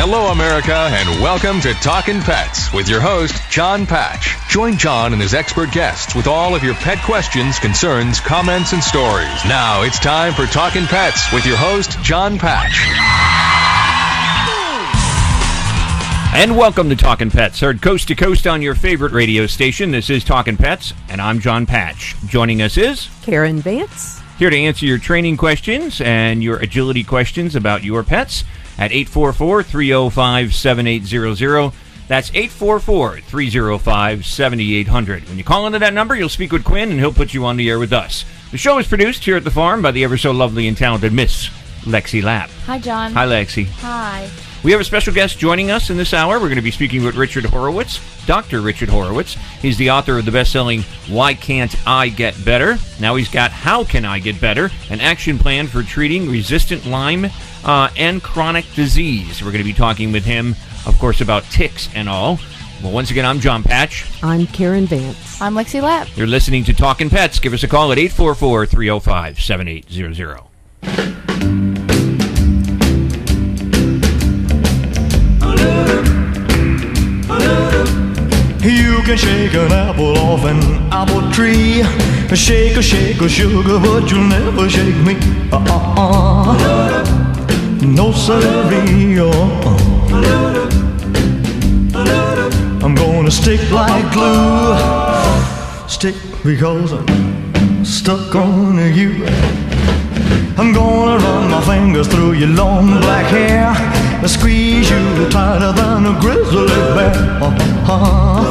Hello, America, and welcome to Talkin' Pets with your host, John Patch. Join John and his expert guests with all of your pet questions, concerns, comments, and stories. Now it's time for Talkin' Pets with your host, John Patch. And welcome to Talkin' Pets, heard coast to coast on your favorite radio station. This is Talkin' Pets, and I'm John Patch. Joining us is Karen Vance. here to answer your training questions and your agility questions about your pets at 844 305 7800. That's 844 305 7800. When you call into that number, you'll speak with Quinn and he'll put you on the air with us. The show is produced here at the farm by the ever so lovely and talented Miss Lexi Lapp. Hi, John. Hi, Lexi. Hi. We have a special guest joining us in this hour. We're going to be speaking with Richard Horowitz, Dr. Richard Horowitz. He's the author of the best selling Why Can't I Get Better? Now he's got How Can I Get Better? An action plan for treating resistant Lyme uh, and chronic disease. We're going to be talking with him, of course, about ticks and all. Well, once again, I'm John Patch. I'm Karen Vance. I'm Lexi Lapp. You're listening to Talking Pets. Give us a call at 844 305 7800. You can shake an apple off an apple tree. Shake a shake a sugar, but you'll never shake me. Uh-uh-uh. No siree. Uh-uh. I'm gonna stick like glue. Stick because I'm stuck on you. I'm gonna run my fingers through your long black hair. Squeeze you tighter than a grizzly bear. Uh-huh.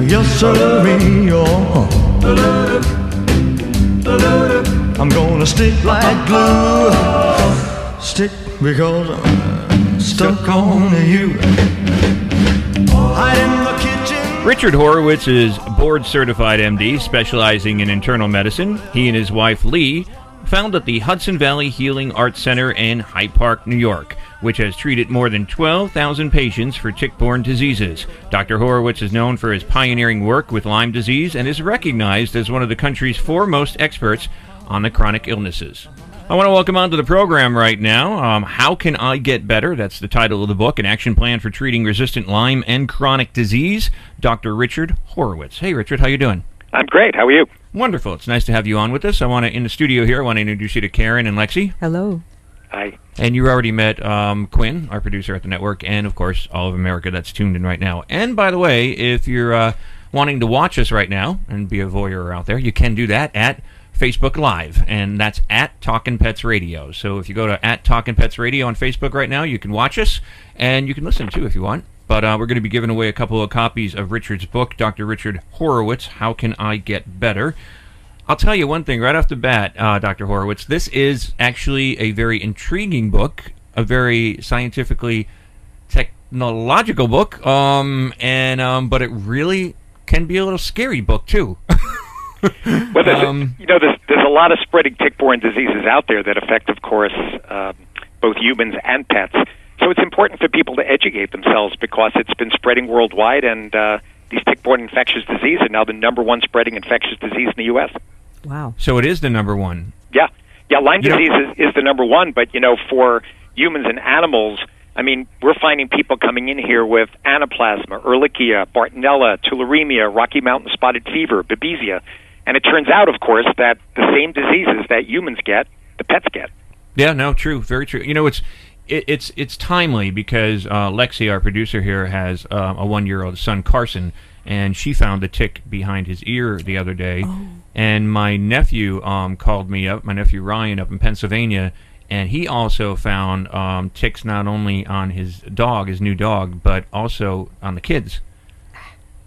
Yes, sirree. Uh-huh. I'm gonna stick like glue. Stick because I'm uh, stuck on you. Richard Horowitz is board certified MD specializing in internal medicine. He and his wife Lee founded the Hudson Valley Healing Arts Center in Hyde Park, New York, which has treated more than 12,000 patients for tick-borne diseases. Dr. Horowitz is known for his pioneering work with Lyme disease and is recognized as one of the country's foremost experts on the chronic illnesses. I want to welcome onto the program right now. Um, How can I get better? That's the title of the book, an action plan for treating resistant Lyme and chronic disease. Dr. Richard Horowitz. Hey, Richard, how you doing? I'm great. How are you? Wonderful. It's nice to have you on with us. I want to in the studio here. I want to introduce you to Karen and Lexi. Hello. Hi. And you already met um, Quinn, our producer at the network, and of course all of America that's tuned in right now. And by the way, if you're uh, wanting to watch us right now and be a voyeur out there, you can do that at Facebook Live, and that's at Talking Pets Radio. So if you go to at Talking Pets Radio on Facebook right now, you can watch us and you can listen too if you want. But uh, we're going to be giving away a couple of copies of Richard's book, Dr. Richard Horowitz, How Can I Get Better? I'll tell you one thing right off the bat, uh, Dr. Horowitz. This is actually a very intriguing book, a very scientifically technological book, um, and um, but it really can be a little scary book too. Well, there's, Um, you know, there's, there's a lot of spreading tick-borne diseases out there that affect, of course, um, both humans and pets. So it's important for people to educate themselves because it's been spreading worldwide, and uh, these tick-borne infectious diseases are now the number one spreading infectious disease in the U.S. Wow. so it is the number one. Yeah, yeah. Lyme You know- disease is, is the number one, but you know, for humans and animals, I mean, we're finding people coming in here with anaplasma, Ehrlichia, Bartonella, tularemia, Rocky Mountain spotted fever, Babesia, and it turns out, of course, that the same diseases that humans get, the pets get. Yeah, no, true, very true. You know, it's it, it's it's timely because uh, Lexi, our producer here, has uh, a one-year-old son, Carson, and she found a tick behind his ear the other day. Oh. And my nephew um, called me up, my nephew Ryan up in Pennsylvania, and he also found um, ticks not only on his dog, his new dog, but also on the kids.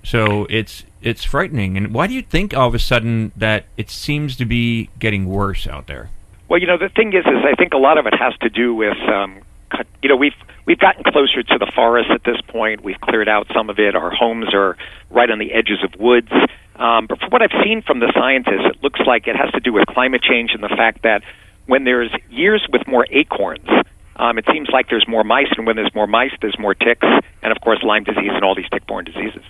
So it's it's frightening. And why do you think all of a sudden that it seems to be getting worse out there? Well, you know, the thing is, is I think a lot of it has to do with um. You know, we've we've gotten closer to the forest at this point. We've cleared out some of it. Our homes are right on the edges of woods. Um, but from what I've seen from the scientists, it looks like it has to do with climate change and the fact that when there's years with more acorns, um, it seems like there's more mice, and when there's more mice, there's more ticks, and of course Lyme disease and all these tick-borne diseases.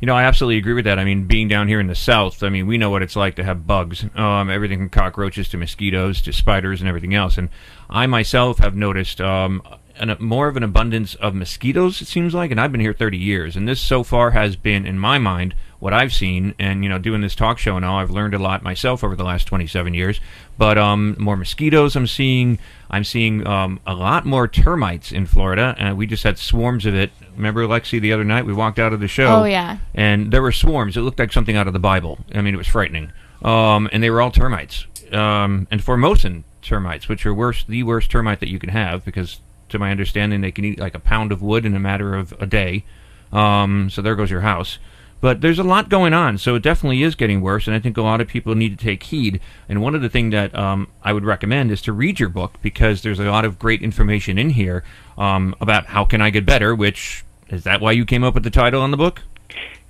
You know, I absolutely agree with that. I mean, being down here in the south, I mean, we know what it's like to have bugs. Um, everything from cockroaches to mosquitoes to spiders and everything else. And I myself have noticed um, an, more of an abundance of mosquitoes. It seems like, and I've been here 30 years, and this so far has been, in my mind, what I've seen. And you know, doing this talk show and all, I've learned a lot myself over the last 27 years. But um, more mosquitoes I'm seeing. I'm seeing um, a lot more termites in Florida, and we just had swarms of it. Remember, Lexi, the other night we walked out of the show. Oh, yeah. And there were swarms. It looked like something out of the Bible. I mean, it was frightening. Um, and they were all termites, um, and Formosan termites, which are worse, the worst termite that you can have, because to my understanding, they can eat like a pound of wood in a matter of a day. Um, so there goes your house. But there's a lot going on, so it definitely is getting worse, and I think a lot of people need to take heed. And one of the things that um, I would recommend is to read your book because there's a lot of great information in here um, about how can I get better. Which is that why you came up with the title on the book?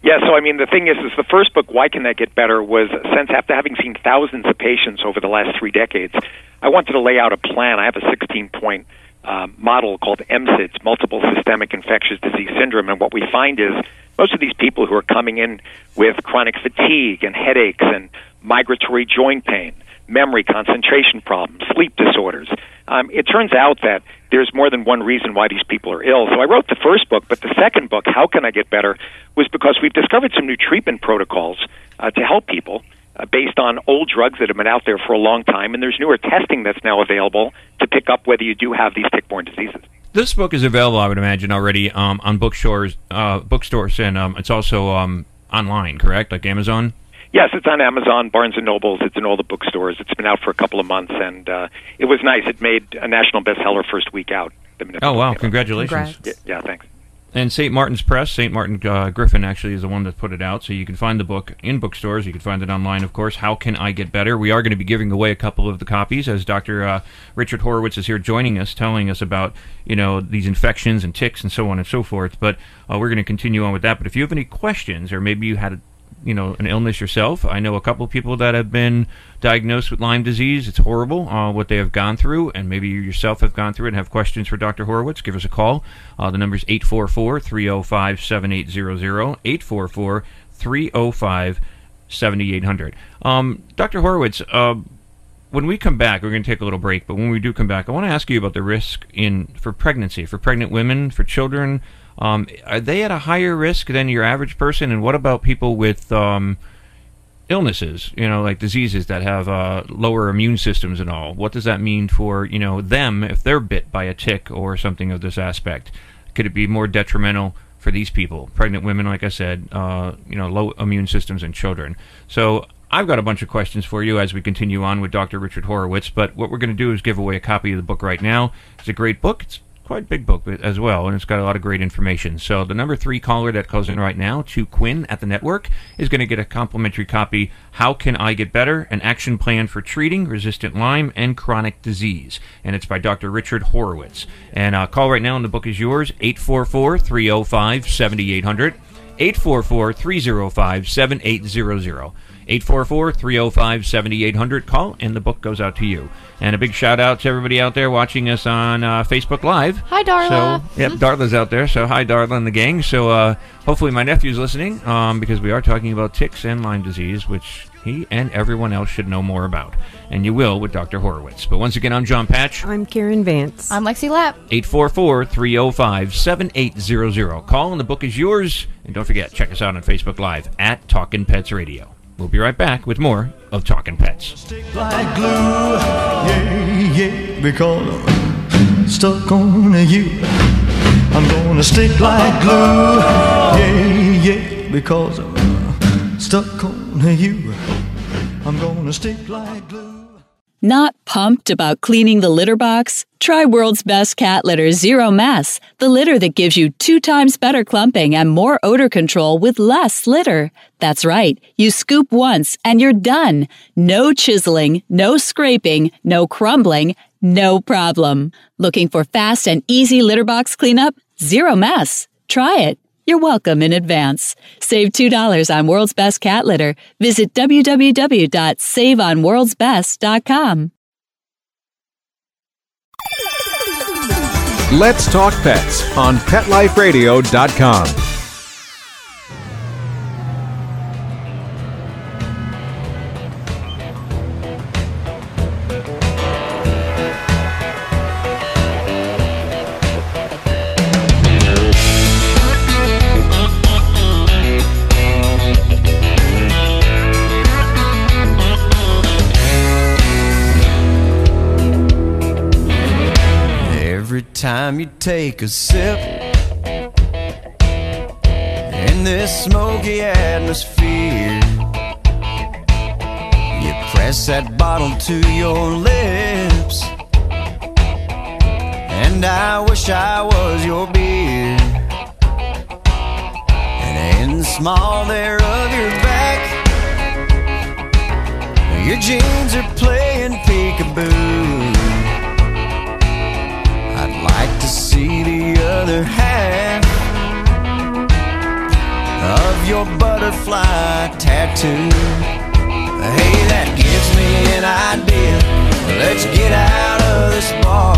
Yeah, so I mean, the thing is, is the first book, Why Can I Get Better, was since after having seen thousands of patients over the last three decades, I wanted to lay out a plan. I have a 16 point uh, model called MSIDS, Multiple Systemic Infectious Disease Syndrome, and what we find is most of these people who are coming in with chronic fatigue and headaches and migratory joint pain, memory, concentration problems, sleep disorders. Um, it turns out that there's more than one reason why these people are ill. So I wrote the first book, but the second book, How Can I Get Better, was because we've discovered some new treatment protocols uh, to help people uh, based on old drugs that have been out there for a long time, and there's newer testing that's now available to pick up whether you do have these tick-borne diseases. This book is available, I would imagine, already um, on bookstores, uh, bookstores, and um, it's also um, online, correct? Like Amazon. Yes, it's on Amazon, Barnes and Nobles. It's in all the bookstores. It's been out for a couple of months, and uh, it was nice. It made a national bestseller first week out. The Oh wow! Congratulations. Congrats. Yeah, yeah, thanks. And St. Martin's Press, St. Martin uh, Griffin actually is the one that put it out. So you can find the book in bookstores. You can find it online, of course. How can I get better? We are going to be giving away a couple of the copies as Dr. Uh, Richard Horowitz is here joining us, telling us about you know these infections and ticks and so on and so forth. But uh, we're going to continue on with that. But if you have any questions, or maybe you had you know an illness yourself. I know a couple of people that have been diagnosed with Lyme disease. It's horrible uh, what they have gone through, and maybe you yourself have gone through it and have questions for Dr. Horowitz. Give us a call. Uh, the number is 844-305-7800. 844-305-7800. Um, Dr. Horowitz, uh, when we come back, we're going to take a little break. But when we do come back, I want to ask you about the risk in for pregnancy, for pregnant women, for children. Um, are they at a higher risk than your average person? And what about people with um, illnesses, you know, like diseases that have uh, lower immune systems and all? What does that mean for you know them if they're bit by a tick or something of this aspect? Could it be more detrimental for these people, pregnant women, like I said, uh, you know, low immune systems and children? So I've got a bunch of questions for you as we continue on with Dr. Richard Horowitz. But what we're going to do is give away a copy of the book right now. It's a great book. It's quite big book as well, and it's got a lot of great information. So the number three caller that calls in right now to Quinn at the network is going to get a complimentary copy. How can I get better? An action plan for treating resistant Lyme and chronic disease, and it's by Dr. Richard Horowitz. And uh, call right now, and the book is yours. 844-305-7800. 844-305-7800. 844-305-7800. Call, and the book goes out to you. And a big shout out to everybody out there watching us on uh, Facebook Live. Hi, Darla. So, yep, Darla's out there. So, hi, Darla and the gang. So, uh, hopefully, my nephew's listening um, because we are talking about ticks and Lyme disease, which he and everyone else should know more about. And you will with Dr. Horowitz. But once again, I'm John Patch. I'm Karen Vance. I'm Lexi Lapp. 844 305 7800. Call, and the book is yours. And don't forget, check us out on Facebook Live at Talkin' Pets Radio. We'll be right back with more of Talkin' Pets. Stick like glue, yeah, yeah, because stuck on you. I'm gonna stick like glue, yeah, yeah, because I'm stuck on you. I'm gonna stick like glue. Not pumped about cleaning the litter box? Try World's Best Cat Litter Zero Mess, the litter that gives you two times better clumping and more odor control with less litter. That's right, you scoop once and you're done. No chiseling, no scraping, no crumbling, no problem. Looking for fast and easy litter box cleanup? Zero Mess. Try it. You're welcome in advance. Save $2 on World's Best Cat Litter. Visit www.saveonworldsbest.com. Let's Talk Pets on PetLifeRadio.com. you take a sip in this smoky atmosphere, you press that bottle to your lips, and I wish I was your beer. And in the small there of your back, your jeans are playing peekaboo. See the other half of your butterfly tattoo. Hey, that gives me an idea. Let's get out of this bar,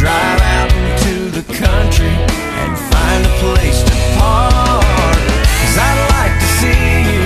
drive out into the country, and find a place to park. Cause I'd like to see you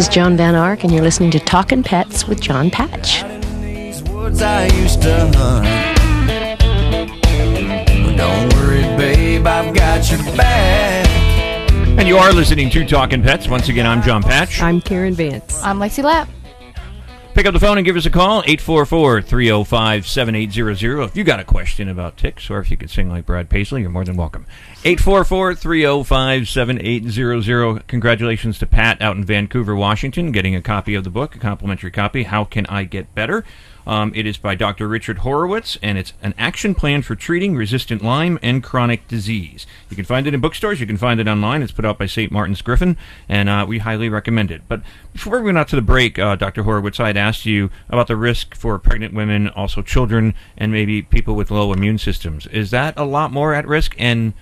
is Joan Van Ark, and you're listening to Talkin' Pets with John Patch. woods I used to hunt. But don't worry, babe, I've got your back. And you are listening to Talking Pets. Once again, I'm John Patch. I'm Karen Vance. I'm Lexi Lapp. Pick up the phone and give us a call, 844-305-7800. If you got a question about ticks, or if you could sing like Brad Paisley, you're more than welcome. 844-305-7800. Congratulations to Pat out in Vancouver, Washington, getting a copy of the book, a complimentary copy, How Can I Get Better? Um, it is by Dr. Richard Horowitz, and it's an action plan for treating resistant Lyme and chronic disease. You can find it in bookstores. You can find it online. It's put out by St. Martin's Griffin, and uh, we highly recommend it. But before we went out to the break, uh, Dr. Horowitz, I had asked you about the risk for pregnant women, also children, and maybe people with low immune systems. Is that a lot more at risk? And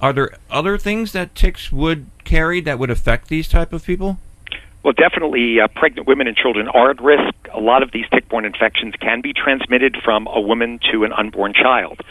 are there other things that ticks would carry that would affect these type of people? Well, definitely, uh, pregnant women and children are at risk. A lot of these tick-borne infections can be transmitted from a woman to an unborn child.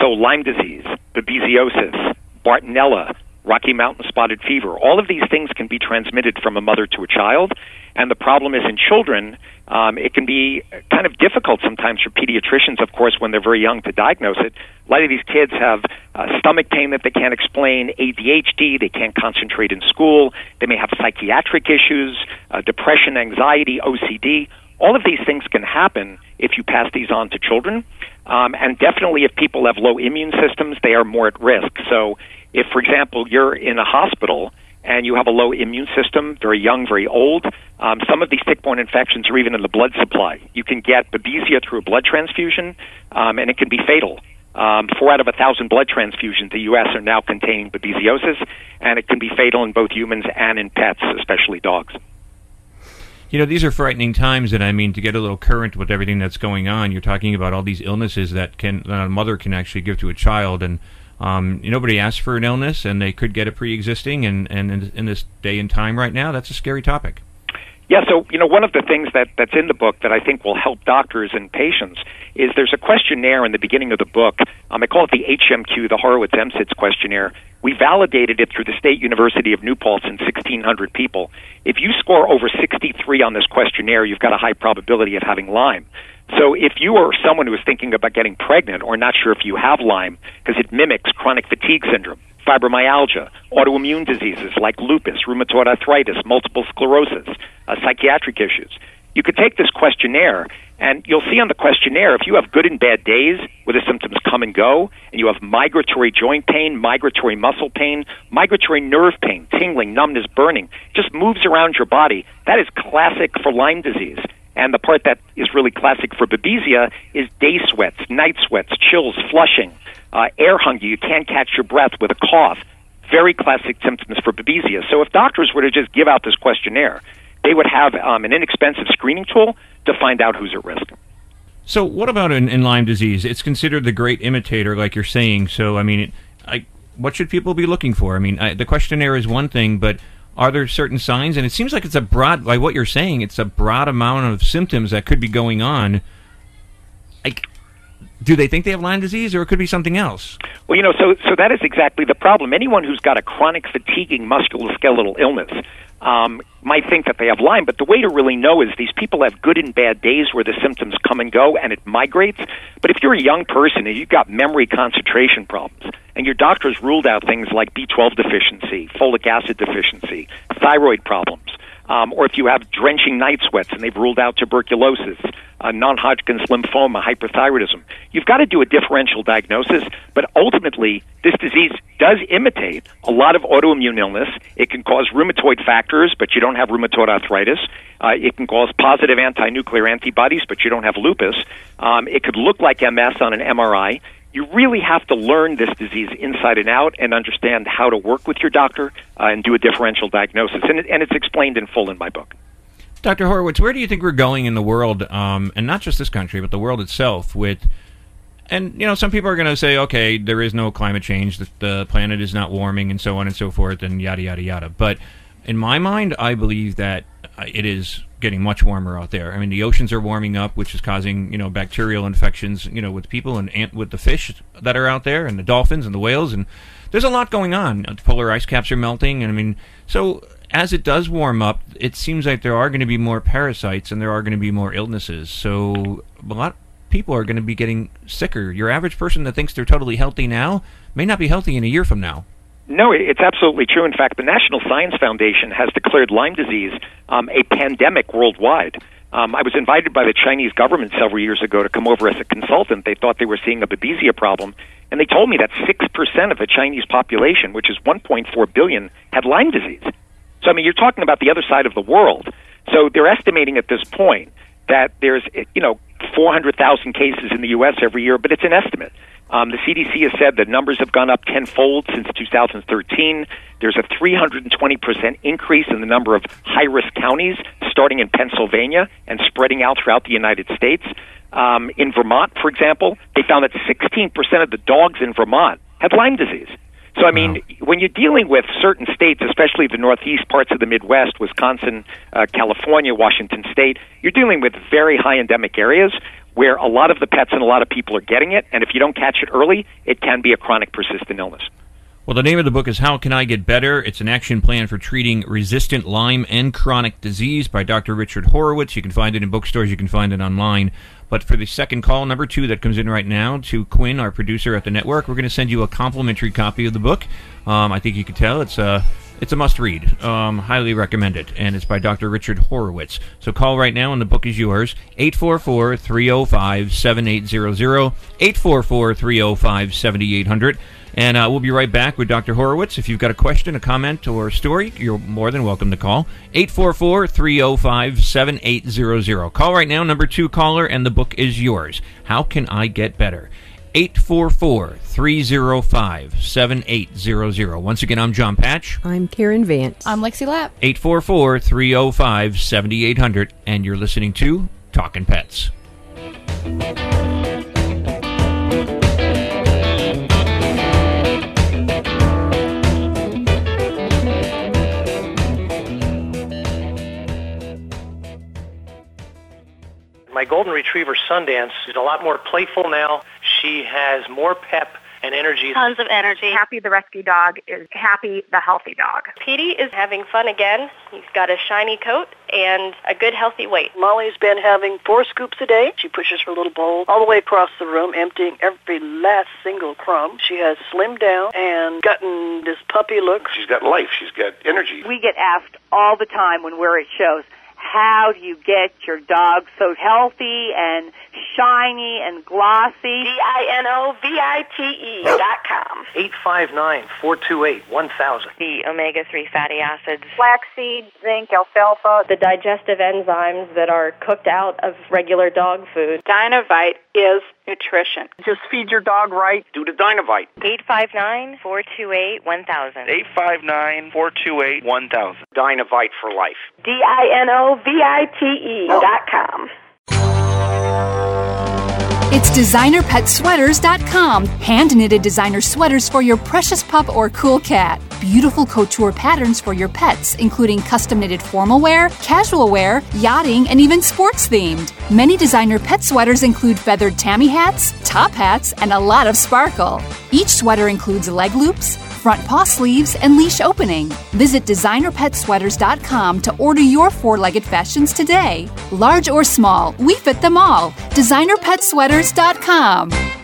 So, Lyme disease, babesiosis, Bartonella, Rocky Mountain spotted fever, all of these things can be transmitted from a mother to a child. And the problem is in children, um, it can be kind of difficult sometimes for pediatricians, of course, when they're very young to diagnose it. A lot of these kids have uh, stomach pain that they can't explain, ADHD, they can't concentrate in school, they may have psychiatric issues, uh, depression, anxiety, OCD. All of these things can happen if you pass these on to children. Um, and definitely, if people have low immune systems, they are more at risk. So, if, for example, you're in a hospital and you have a low immune system, very young, very old, um, some of these tick-borne infections are even in the blood supply. You can get babesia through a blood transfusion, um, and it can be fatal. Um, four out of a thousand blood transfusions in the U.S. are now containing babesiosis, and it can be fatal in both humans and in pets, especially dogs. You know, these are frightening times, and I mean, to get a little current with everything that's going on, you're talking about all these illnesses that can that a mother can actually give to a child, and um, nobody asks for an illness, and they could get a pre-existing, and and in, in this day and time right now, that's a scary topic. Yeah, so you know, one of the things that that's in the book that I think will help doctors and patients is there's a questionnaire in the beginning of the book. Um, I call it the HMQ, the Horowitz MSIDS questionnaire. We validated it through the State University of New Paltz in 1,600 people. If you score over 63 on this questionnaire, you've got a high probability of having Lyme. So if you are someone who is thinking about getting pregnant or not sure if you have Lyme, because it mimics chronic fatigue syndrome, fibromyalgia, autoimmune diseases like lupus, rheumatoid arthritis, multiple sclerosis, uh, psychiatric issues. You could take this questionnaire, and you'll see on the questionnaire if you have good and bad days where the symptoms come and go, and you have migratory joint pain, migratory muscle pain, migratory nerve pain, tingling, numbness, burning, just moves around your body. That is classic for Lyme disease. And the part that is really classic for Babesia is day sweats, night sweats, chills, flushing, uh, air hunger. You can't catch your breath with a cough. Very classic symptoms for Babesia. So if doctors were to just give out this questionnaire, they would have um, an inexpensive screening tool to find out who's at risk. So, what about in, in Lyme disease? It's considered the great imitator, like you're saying. So, I mean, I, what should people be looking for? I mean, I, the questionnaire is one thing, but are there certain signs? And it seems like it's a broad, like what you're saying, it's a broad amount of symptoms that could be going on. Like, do they think they have Lyme disease, or it could be something else? Well, you know, so so that is exactly the problem. Anyone who's got a chronic fatiguing musculoskeletal illness um, might think that they have Lyme, but the way to really know is these people have good and bad days where the symptoms come and go and it migrates. But if you're a young person and you've got memory concentration problems, and your doctor's ruled out things like B12 deficiency, folic acid deficiency, thyroid problems, um, or if you have drenching night sweats and they've ruled out tuberculosis, uh, non-Hodgkin's lymphoma, hyperthyroidism. You've got to do a differential diagnosis, but ultimately, this disease does imitate a lot of autoimmune illness. It can cause rheumatoid factors, but you don't have rheumatoid arthritis. Uh, it can cause positive anti-nuclear antibodies, but you don't have lupus. Um, it could look like MS on an MRI you really have to learn this disease inside and out and understand how to work with your doctor uh, and do a differential diagnosis. And, it, and it's explained in full in my book. Dr. Horowitz, where do you think we're going in the world, um, and not just this country, but the world itself, with and you know some people are going to say okay there is no climate change the, planet is not warming and so on and so forth and yada yada yada but in my mind i believe that Uh, it is getting much warmer out there i mean the oceans are warming up which is causing you know bacterial infections you know with people and, and with the fish that are out there and the dolphins and the whales and there's a lot going on the polar ice caps are melting and i mean so as it does warm up, it seems like there are going to be more parasites and there are going to be more illnesses. So a lot of people are going to be getting sicker. Your average person that thinks they're totally healthy now may not be healthy in a year from now. No, it's absolutely true. In fact, the National Science Foundation has declared Lyme disease um, a pandemic worldwide. Um, I was invited by the Chinese government several years ago to come over as a consultant. They thought they were seeing a babesia problem, and they told me that 6% of the Chinese population, which is 1.4 billion, had Lyme disease. So, I mean, you're talking about the other side of the world. So they're estimating at this point that there's, you know, 400,000 cases in the U.S. every year, but it's an estimate. Um, the CDC has said that numbers have gone up tenfold since 2013. There's a 320% increase in the number of high risk counties, starting in Pennsylvania and spreading out throughout the United States. Um, in Vermont, for example, they found that 16% of the dogs in Vermont had Lyme disease. So, I mean, wow. when you're dealing with certain states, especially the Northeast parts of the Midwest, Wisconsin, uh, California, Washington State, you're dealing with very high endemic areas where a lot of the pets and a lot of people are getting it. And if you don't catch it early, it can be a chronic persistent illness. Well, the name of the book is How Can I Get Better? It's an action plan for treating resistant Lyme and chronic disease by Dr. Richard Horowitz. You can find it in bookstores, you can find it online. But for the second call, number two, that comes in right now to Quinn, our producer at the network, we're going to send you a complimentary copy of the book. Um, I think you can tell it's a it's a must read. Um, highly recommend it. And it's by Dr. Richard Horowitz. So call right now and the book is yours. 844 305 7800. 844 305 7800. And uh, we'll be right back with Dr. Horowitz. If you've got a question, a comment, or a story, you're more than welcome to call. 844 305 7800. Call right now, number two caller, and the book is yours. How can I get better? 844 305 7800. Once again, I'm John Patch. I'm Karen Vance. I'm Lexi Lapp. 844 305 7800. And you're listening to Talking Pets. My golden retriever Sundance is a lot more playful now. She has more pep and energy. Tons of energy. Happy the rescue dog is happy the healthy dog. Petey is having fun again. He's got a shiny coat and a good healthy weight. Molly's been having four scoops a day. She pushes her little bowl all the way across the room, emptying every last single crumb. She has slimmed down and gotten this puppy look. She's got life. She's got energy. We get asked all the time when we're at shows, how do you get your dog so healthy and shiny and glossy? D-I-N-O-V-I-T-E dot com. 859-428-1000. The omega-3 fatty acids. Flaxseed, zinc, alfalfa. The digestive enzymes that are cooked out of regular dog food. Dinovite is nutrition. Just feed your dog right. Do the Dinovite. 859-428-1000. 859-428-1000. Dinovite for life. D-I-N-O-V-I-T-E dot com. It's designerpetsweaters.com. Hand knitted designer sweaters for your precious pup or cool cat. Beautiful couture patterns for your pets, including custom knitted formal wear, casual wear, yachting, and even sports themed. Many designer pet sweaters include feathered tammy hats, top hats, and a lot of sparkle. Each sweater includes leg loops, front paw sleeves, and leash opening. Visit designerpetsweaters.com to order your four legged fashions today. Large or small, we fit them all. Designerpetsweaters.com.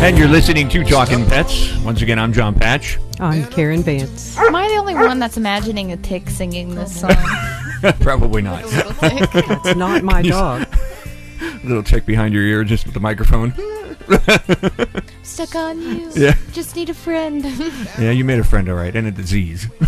And you're listening to Talking Pets. Once again, I'm John Patch. I'm Karen Vance. Am I the only one that's imagining a tick singing this song? Probably not. That's not my dog. little tick behind your ear just with the microphone. Stuck on you. Yeah. Just need a friend. Yeah, you made a friend, all right, and a disease.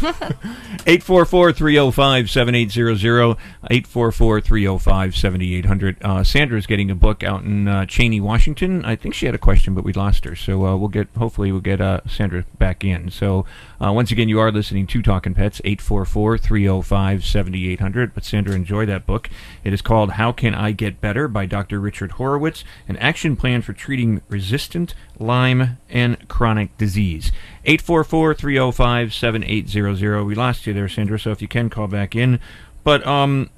844 305 7800. 844 305 7800. Uh, Sandra's getting a book out in uh, Cheney, Washington. I think she had a question, but we lost her. So uh, we'll get, hopefully, we'll get uh, Sandra back in. So uh, once again, you are listening to Talking Pets, 844 305 7800. But Sandra, enjoy that book. It is called How Can I Get Better by Dr. Richard Horowitz, an action plan for treating resistant Lyme and chronic disease. 844 305 7800. We lost you there, Sandra, so if you can call back in. But, um,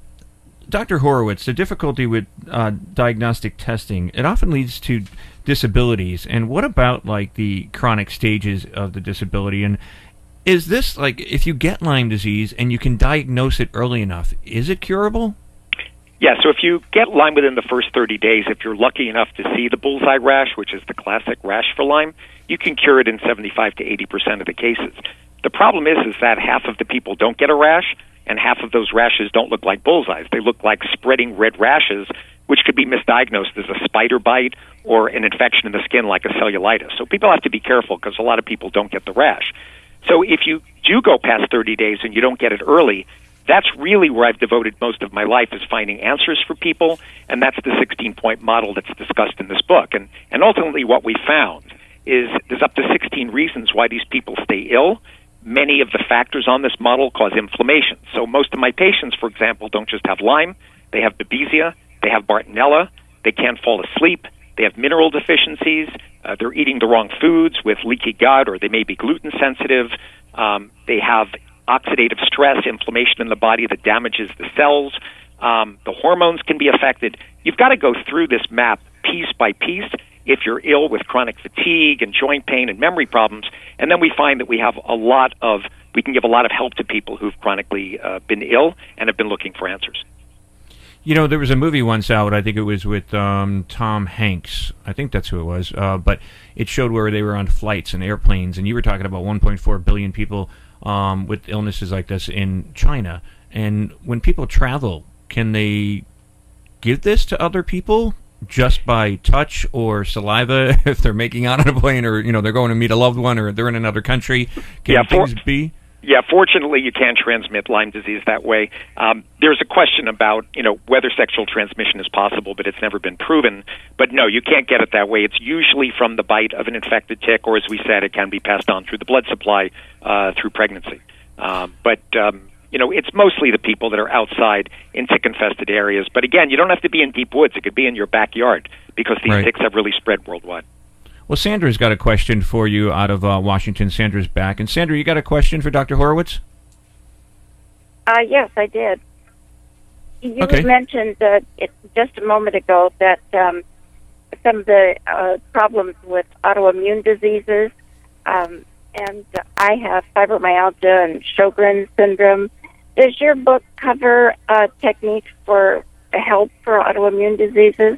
Dr. Horowitz, the difficulty with uh, diagnostic testing, it often leads to disabilities. And what about, like, the chronic stages of the disability? And is this, like, if you get Lyme disease and you can diagnose it early enough, is it curable? Yeah, so if you get Lyme within the first 30 days, if you're lucky enough to see the bullseye rash, which is the classic rash for Lyme, you can cure it in 75 to 80% of the cases. The problem is, is that half of the people don't get a rash, and half of those rashes don't look like bullseyes. They look like spreading red rashes, which could be misdiagnosed as a spider bite or an infection in the skin like a cellulitis. So people have to be careful because a lot of people don't get the rash. So if you do go past 30 days and you don't get it early, that's really where I've devoted most of my life is finding answers for people, and that's the 16 point model that's discussed in this book. And, and ultimately, what we found is there's up to 16 reasons why these people stay ill. Many of the factors on this model cause inflammation. So most of my patients, for example, don't just have Lyme, they have Babesia, they have Bartonella, they can't fall asleep, they have mineral deficiencies, uh, they're eating the wrong foods with leaky gut, or they may be gluten sensitive, um, they have oxidative stress, inflammation in the body that damages the cells. Um, the hormones can be affected. You've got to go through this map piece by piece, if you're ill with chronic fatigue and joint pain and memory problems. And then we find that we have a lot of, we can give a lot of help to people who've chronically uh, been ill and have been looking for answers. You know, there was a movie once out. I think it was with um, Tom Hanks. I think that's who it was. Uh, but it showed where they were on flights and airplanes, and you were talking about 1.4 billion people um, with illnesses like this in China. And when people travel, can they give this to other people just by touch or saliva if they're making out on a plane, or you know they're going to meet a loved one, or they're in another country? Can Yeah, for- be? Yeah, fortunately, you can transmit Lyme disease that way. Um, there's a question about you know whether sexual transmission is possible, but it's never been proven. But no, you can't get it that way. It's usually from the bite of an infected tick, or as we said, it can be passed on through the blood supply uh, through pregnancy. Um, but um, you know, it's mostly the people that are outside in tick-infested areas. But again, you don't have to be in deep woods. It could be in your backyard because these Right. ticks have really spread worldwide. Well, Sandra's got a question for you out of uh, Washington. Sandra's back, and Sandra, you got a question for Dr. Horowitz? Uh, yes, I did. You Okay. mentioned uh, it, just a moment ago that um, some of the uh, problems with autoimmune diseases, um, and I have fibromyalgia and Sjogren's syndrome. Does your book cover uh, techniques for help for autoimmune diseases?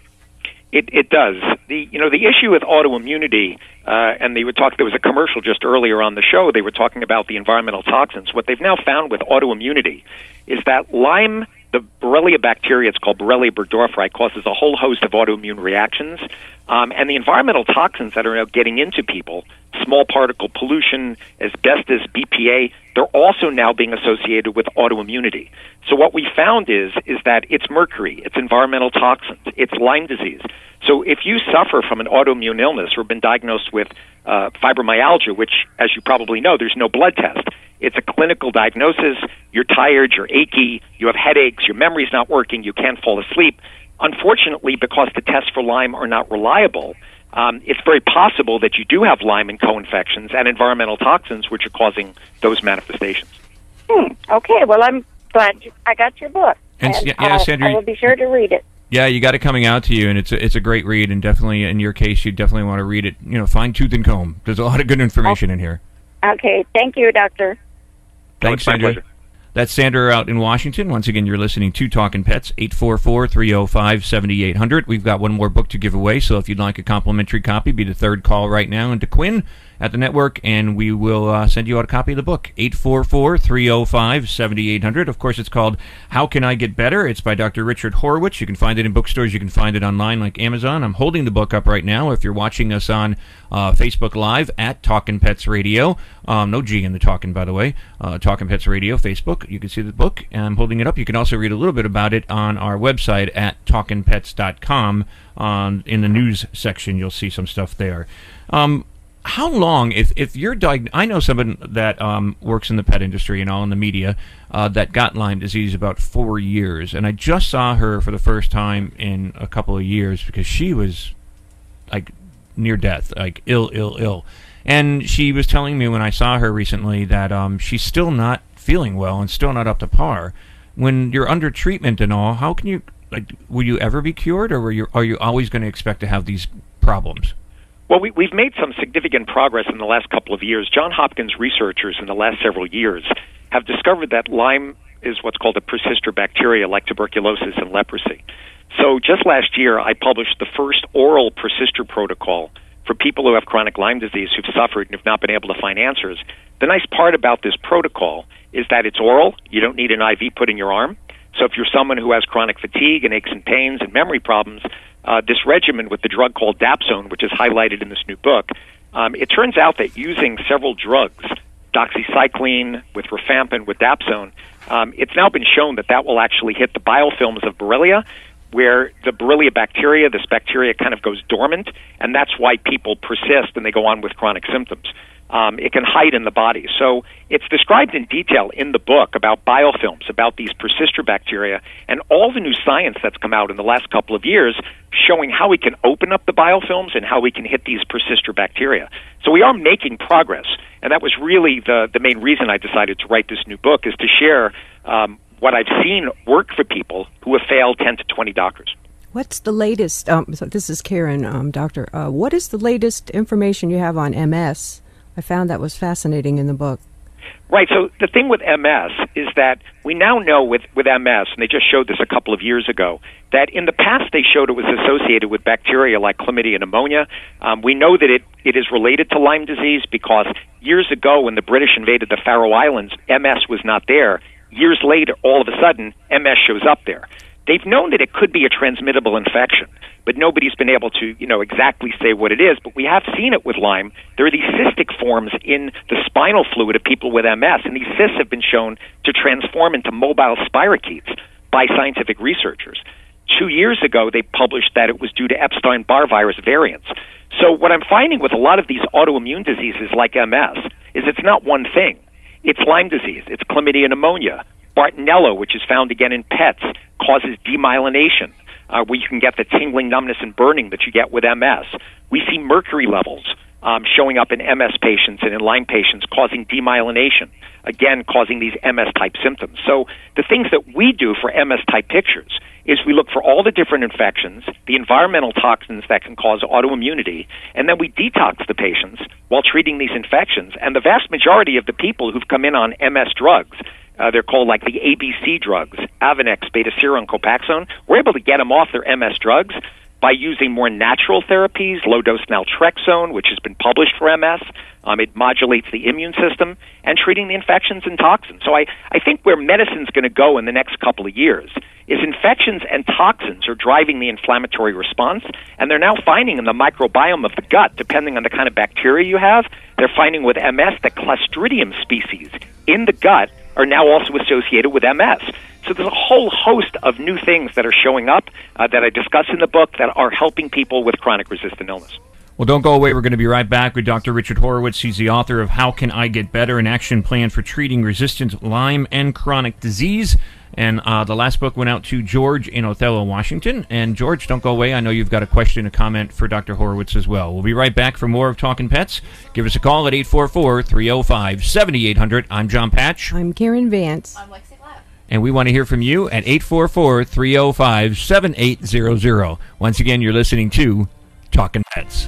It, it does. The you know the issue with autoimmunity, uh, and they would talk. There was a commercial just earlier on the show. They were talking about the environmental toxins. What they've now found with autoimmunity is that Lyme, the Borrelia bacteria, it's called Borrelia burgdorferi, causes a whole host of autoimmune reactions, um, and the environmental toxins that are now getting into people, small particle pollution, asbestos, BPA, they're also now being associated with autoimmunity. So what we found is is that it's mercury, it's environmental toxins, it's Lyme disease. So if you suffer from an autoimmune illness or been diagnosed with uh, fibromyalgia, which, as you probably know, there's no blood test. It's a clinical diagnosis. You're tired, you're achy, you have headaches, your memory's not working, you can't fall asleep. Unfortunately, because the tests for Lyme are not reliable, um, it's very possible that you do have Lyme and co-infections and environmental toxins, which are causing those manifestations. Hmm. Okay. Well, I'm glad you, I got your book, And s- yeah, yeah, Sandra, I will be sure to read it. Yeah, you got it coming out to you, and it's a, it's a great read, and definitely in your case, you definitely want to read it. You know, fine tooth and comb. There's a lot of good information in here. Okay. Thank you, Doctor. Thanks, it's my Sandra. pleasure. That's Sandra out in Washington. Once again, you're listening to Talking Pets, 844-305-7800. We've got one more book to give away, so if you'd like a complimentary copy, be the third call right now into Quinn at the network, and we will uh, send you out a copy of the book, 844-305-7800. Of course, it's called How Can I Get Better? It's by Dr. Richard Horowitz. You can find it in bookstores. You can find it online like Amazon. I'm holding the book up right now. If you're watching us on uh, Facebook Live at Talkin' Pets Radio, um, no G in the talking, by the way, uh, Talkin' Pets Radio, Facebook, you can see the book. And I'm holding it up. You can also read a little bit about it on our website at talkinpets.com. Um, in the news section, you'll see some stuff there. Um, how long, if, if you're diagnosed, I know someone that um, works in the pet industry and all in the media uh, that got Lyme disease about four years, and I just saw her for the first time in a couple of years because she was like near death, like ill, ill, ill. And she was telling me when I saw her recently that um, she's still not feeling well and still not up to par. When you're under treatment and all, how can you like? Will you ever be cured, or were you, are you always going to expect to have these problems? Well, we, we've made some significant progress in the last couple of years. John Hopkins researchers in the last several years have discovered that Lyme is what's called a persister bacteria like tuberculosis and leprosy. So just last year, I published the first oral persister protocol for people who have chronic Lyme disease who've suffered and have not been able to find answers. The nice part about this protocol is that it's oral. You don't need an IV put in your arm. So if you're someone who has chronic fatigue and aches and pains and memory problems, uh, this regimen with the drug called Dapsone, which is highlighted in this new book, um, it turns out that using several drugs, doxycycline with rifampin with Dapsone, um, it's now been shown that that will actually hit the biofilms of Borrelia, where the Borrelia bacteria, this bacteria kind of goes dormant, and that's why people persist and they go on with chronic symptoms. Um, it can hide in the body. So it's described in detail in the book about biofilms, about these persister bacteria, and all the new science that's come out in the last couple of years showing how we can open up the biofilms and how we can hit these persister bacteria. So we are making progress, and that was really the, the main reason I decided to write this new book is to share um, what I've seen work for people who have failed 10 to 20 doctors. What's the latest? Um, so this is Karen, um, Doctor. Uh, what is the latest information you have on MS? I found that was fascinating in the book. Right. So the thing with MS is that we now know with, with MS, and they just showed this a couple of years ago, that in the past they showed it was associated with bacteria like chlamydia and pneumonia. Um, we know that it, it is related to Lyme disease because years ago when the British invaded the Faroe Islands, MS was not there. Years later, all of a sudden, MS shows up there. They've known that it could be a transmittable infection, but nobody's been able to, you know, exactly say what it is. But we have seen it with Lyme. There are these cystic forms in the spinal fluid of people with MS, and these cysts have been shown to transform into mobile spirochetes by scientific researchers. Two years ago, they published that it was due to Epstein-Barr virus variants. So what I'm finding with a lot of these autoimmune diseases like MS is it's not one thing. It's Lyme disease. It's chlamydia pneumonia. Bartonella, which is found again in pets, causes demyelination, uh, where you can get the tingling, numbness, and burning that you get with MS. We see mercury levels um, showing up in MS patients and in Lyme patients, causing demyelination, again, causing these MS type symptoms. So, the things that we do for MS type pictures is we look for all the different infections, the environmental toxins that can cause autoimmunity, and then we detox the patients while treating these infections. And the vast majority of the people who've come in on MS drugs uh, they're called like the ABC drugs, Avonex, Betaseron, Copaxone. We're able to get them off their MS drugs by using more natural therapies, low dose naltrexone, which has been published for MS. Um, it modulates the immune system and treating the infections and toxins. So I, I think where medicine's going to go in the next couple of years is infections and toxins are driving the inflammatory response, and they're now finding in the microbiome of the gut, depending on the kind of bacteria you have, they're finding with MS that Clostridium species in the gut are now also associated with MS. So there's a whole host of new things that are showing up uh, that I discuss in the book that are helping people with chronic resistant illness. Well, don't go away. We're going to be right back with Dr. Richard Horowitz. He's the author of How Can I Get Better? An Action Plan for Treating Resistant Lyme and Chronic Disease. And uh, the last book went out to George in Othello, Washington. And George, don't go away. I know you've got a question, a comment for Dr. Horowitz as well. We'll be right back for more of Talking Pets. Give us a call at 844 305 7800. I'm John Patch. I'm Karen Vance. I'm Lexi Glatt. And we want to hear from you at 844 305 7800. Once again, you're listening to Talking Pets.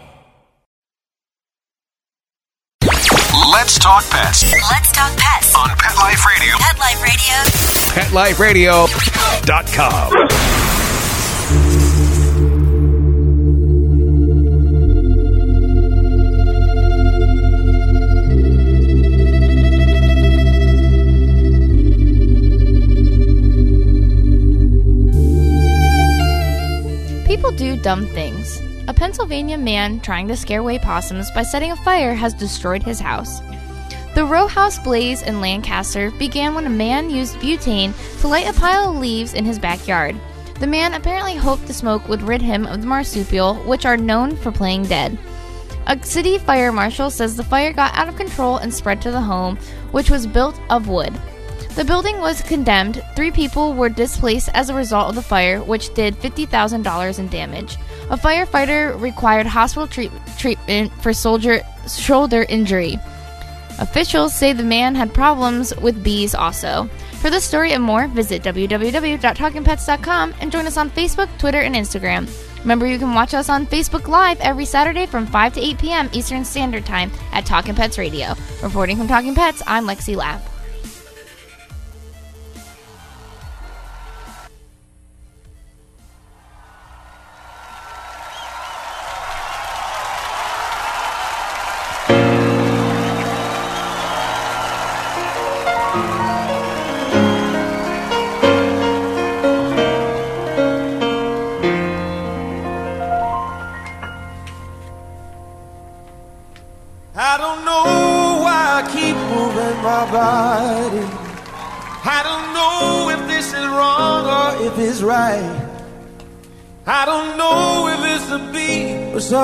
Let's talk pets Let's talk pets on Pet Life Radio. Pet Life Radio. PetLifeRadio.com. People do dumb things. Pennsylvania man trying to scare away possums by setting a fire has destroyed his house. The row house blaze in Lancaster began when a man used butane to light a pile of leaves in his backyard. The man apparently hoped the smoke would rid him of the marsupial, which are known for playing dead. A city fire marshal says the fire got out of control and spread to the home, which was built of wood. The building was condemned. Three people were displaced as a result of the fire, which did $50,000 in damage. A firefighter required hospital treat- treatment for soldier- shoulder injury. Officials say the man had problems with bees also. For this story and more, visit www.talkingpets.com and join us on Facebook, Twitter, and Instagram. Remember, you can watch us on Facebook Live every Saturday from 5 to 8 p.m. Eastern Standard Time at Talking Pets Radio. Reporting from Talking Pets, I'm Lexi Lapp.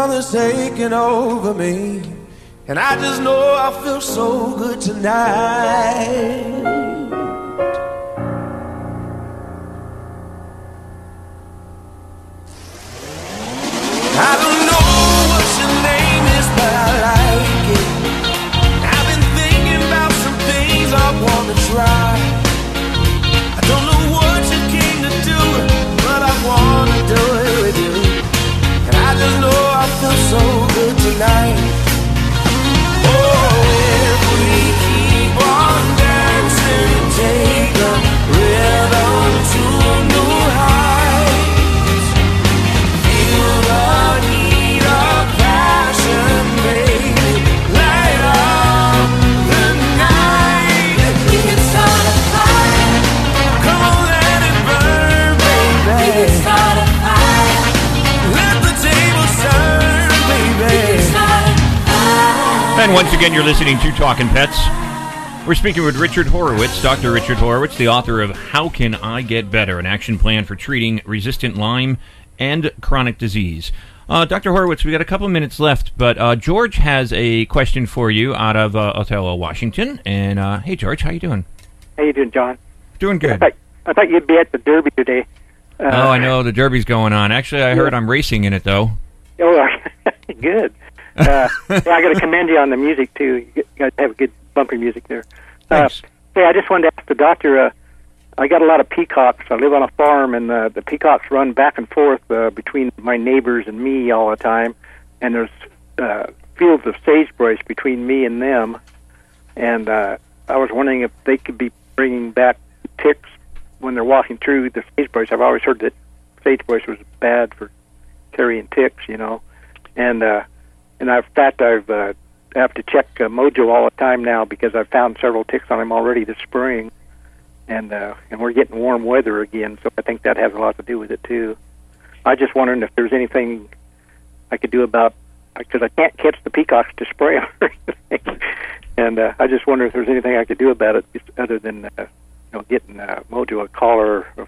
Beat, taking over me. And I just know I feel so good tonight. Again, you're listening to Talking Pets. We're speaking with Richard Horowitz, Dr. Richard Horowitz, the author of How Can I Get Better? An action plan for treating resistant Lyme and chronic disease. Uh, Dr. Horowitz, we got a couple minutes left, but uh, George has a question for you out of uh, Othello, Washington. And uh, hey, George, how you doing? How you doing, John? Doing I good. thought, I thought you'd be at the Derby today. Uh, oh, I know the Derby's going on. Actually, I heard I'm racing in it though. Oh, good. Uh, yeah, I got to commend you on the music too. You guys have good bumper music there. Thanks. Uh, hey, I just wanted to ask the doctor. Uh, I got a lot of peacocks. I live on a farm, and uh, the peacocks run back and forth uh, between my neighbors and me all the time. And there's uh, fields of sagebrush between me and them. And uh, I was wondering if they could be bringing back ticks when they're walking through the sagebrush. I've always heard that sagebrush was bad for carrying ticks, you know. And uh, and in fact, I've uh, have to check uh, Mojo all the time now because I've found several ticks on him already this spring, and uh, and we're getting warm weather again, so I think that has a lot to do with it too. I just wondering if there's anything I could do about because I can't catch the peacocks to spray or and uh, I just wonder if there's anything I could do about it other than uh, you know getting uh, Mojo a collar, a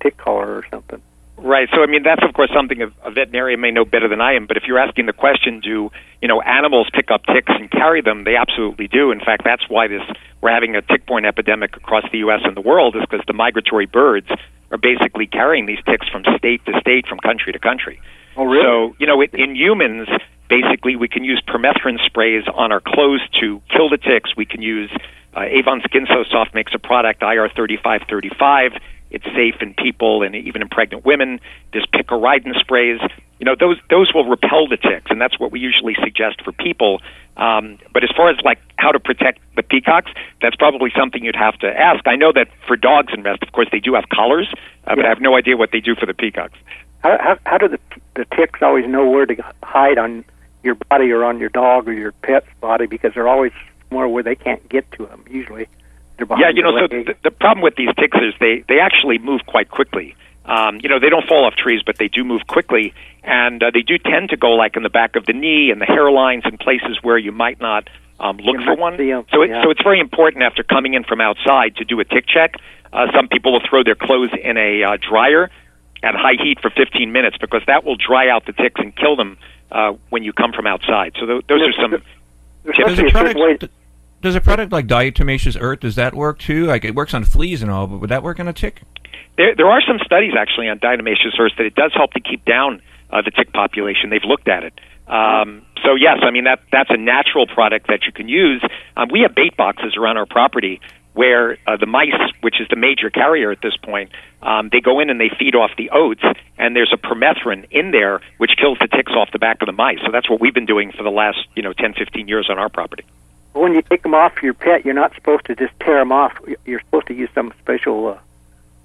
tick collar or something. Right. So, I mean, that's of course something a, a veterinarian may know better than I am. But if you're asking the question, do you know animals pick up ticks and carry them? They absolutely do. In fact, that's why this we're having a tick-borne epidemic across the U.S. and the world is because the migratory birds are basically carrying these ticks from state to state, from country to country. Oh, really? So, you know, it, in humans, basically, we can use permethrin sprays on our clothes to kill the ticks. We can use uh, Avon Skin So Soft makes a product IR3535. It's safe in people and even in pregnant women. There's picaridin sprays. You know, those those will repel the ticks, and that's what we usually suggest for people. Um, but as far as like how to protect the peacocks, that's probably something you'd have to ask. I know that for dogs and rest, of course, they do have collars, uh, but I have no idea what they do for the peacocks. How, how, how do the the ticks always know where to hide on your body or on your dog or your pet's body because they're always somewhere where they can't get to them usually. They're behind Yeah, you know, so leg. the, the problem with these ticks is they they actually move quite quickly. Um, you know, they don't fall off trees, but they do move quickly, and uh, they do tend to go like in the back of the knee and the hairlines and places where you might not um, look for one. So, it, yeah. so it's very important after coming in from outside to do a tick check. Uh, some people will throw their clothes in a uh, dryer at high heat for 15 minutes because that will dry out the ticks and kill them uh, when you come from outside. So th- those are some tips. Does a product, does a product like diatomaceous earth does that work too? Like it works on fleas and all, but would that work on a tick? There, there are some studies actually on diatomaceous earth that it does help to keep down uh, the tick population. They've looked at it. Um, so yes, I mean that that's a natural product that you can use. Um, we have bait boxes around our property where uh, the mice, which is the major carrier at this point, um, they go in and they feed off the oats, and there's a permethrin in there which kills the ticks off the back of the mice. So that's what we've been doing for the last you know 10, 15 years on our property. When you take them off your pet, you're not supposed to just tear them off. You're supposed to use some special.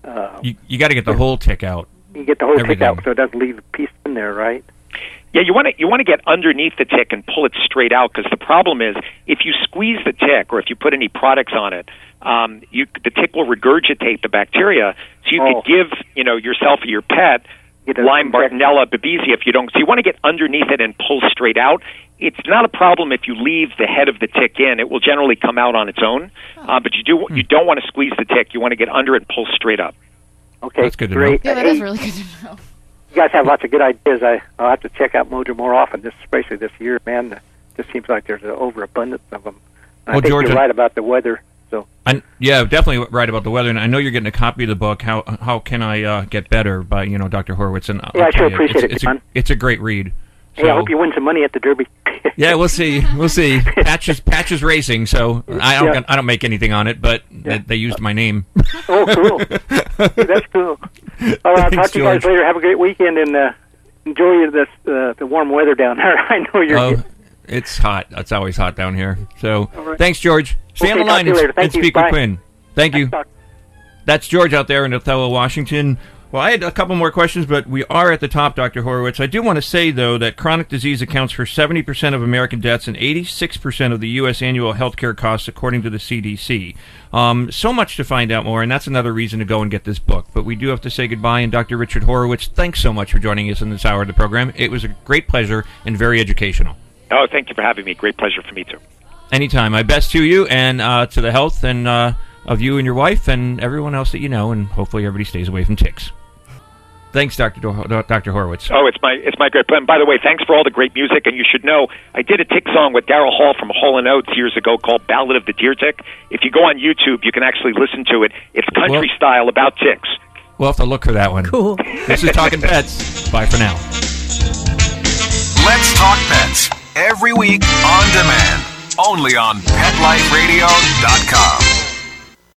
Uh, uh, You you got to get the whole tick out. you get the whole tick out so it doesn't leave a piece in there, right? Yeah, you want to you want to get underneath the tick and pull it straight out because the problem is if you squeeze the tick or if you put any products on it, um, you the tick will regurgitate the bacteria. So you Oh. could give you know yourself or your pet Lyme, Bartonella, Babesia if you don't. So you want to get underneath it and pull straight out. It's not a problem if you leave the head of the tick in. It will generally come out on its own. Uh, but you do you don't want to squeeze the tick. You want to get under it and pull straight up. Okay, That's good to great. Yeah, that is really good to know. You guys have lots of good ideas. I I'll have to check out Mojo more often. This especially this year, man. It just seems like there's an overabundance of them. And Well, I think Georgia- you're right about the weather. So I'm, yeah, definitely right about the weather. And I know you're getting a copy of the book. How how can I uh, get better by you know Dr. Horowitz? And I'll Yeah, I tell sure you, appreciate it's, it, it's John. A, it's a great read. Hey, I hope you win some money at the Derby. yeah, we'll see. We'll see. Patches Patches Racing. So I don't Yeah. I don't make anything on it, but they, they used my name. oh, cool. That's cool. All right, I'll talk to you guys later. Have a great weekend and uh, enjoy this uh, the warm weather down there. I know you're. Oh, it's hot. It's always hot down here. So right. thanks, George. Stay on the line and. And you. speak Bye. with Quinn. Thank you. That's George out there in Othello, Washington. Well, I had a couple more questions, but we are at the top, Dr. Horowitz. I do want to say, though, that chronic disease accounts for 70% of American deaths and 86% of the U.S. annual healthcare costs, according to the CDC. Um, so much to find out more, and that's another reason to go and get this book. But we do have to say goodbye, and Dr. Richard Horowitz, thanks so much for joining us in this hour of the program. It was a great pleasure and very educational. Oh, thank you for having me. Great pleasure for me too. Anytime. My best to you and uh, to the health and uh, of you and your wife and everyone else that you know, and hopefully everybody stays away from ticks. Thanks, Dr. Do- Dr. Horowitz. Oh, it's my it's my great plan. By the way, thanks for all the great music. And you should know, I did a tick song with Daryl Hall from Hall and Oates years ago called "Ballad of the Deer Tick." If you go on YouTube, you can actually listen to it. It's country style about ticks. We'll have to look for that one. Cool. This is Talking Pets. Bye for now. Let's talk pets every week on demand, only on PetLifeRadio.com.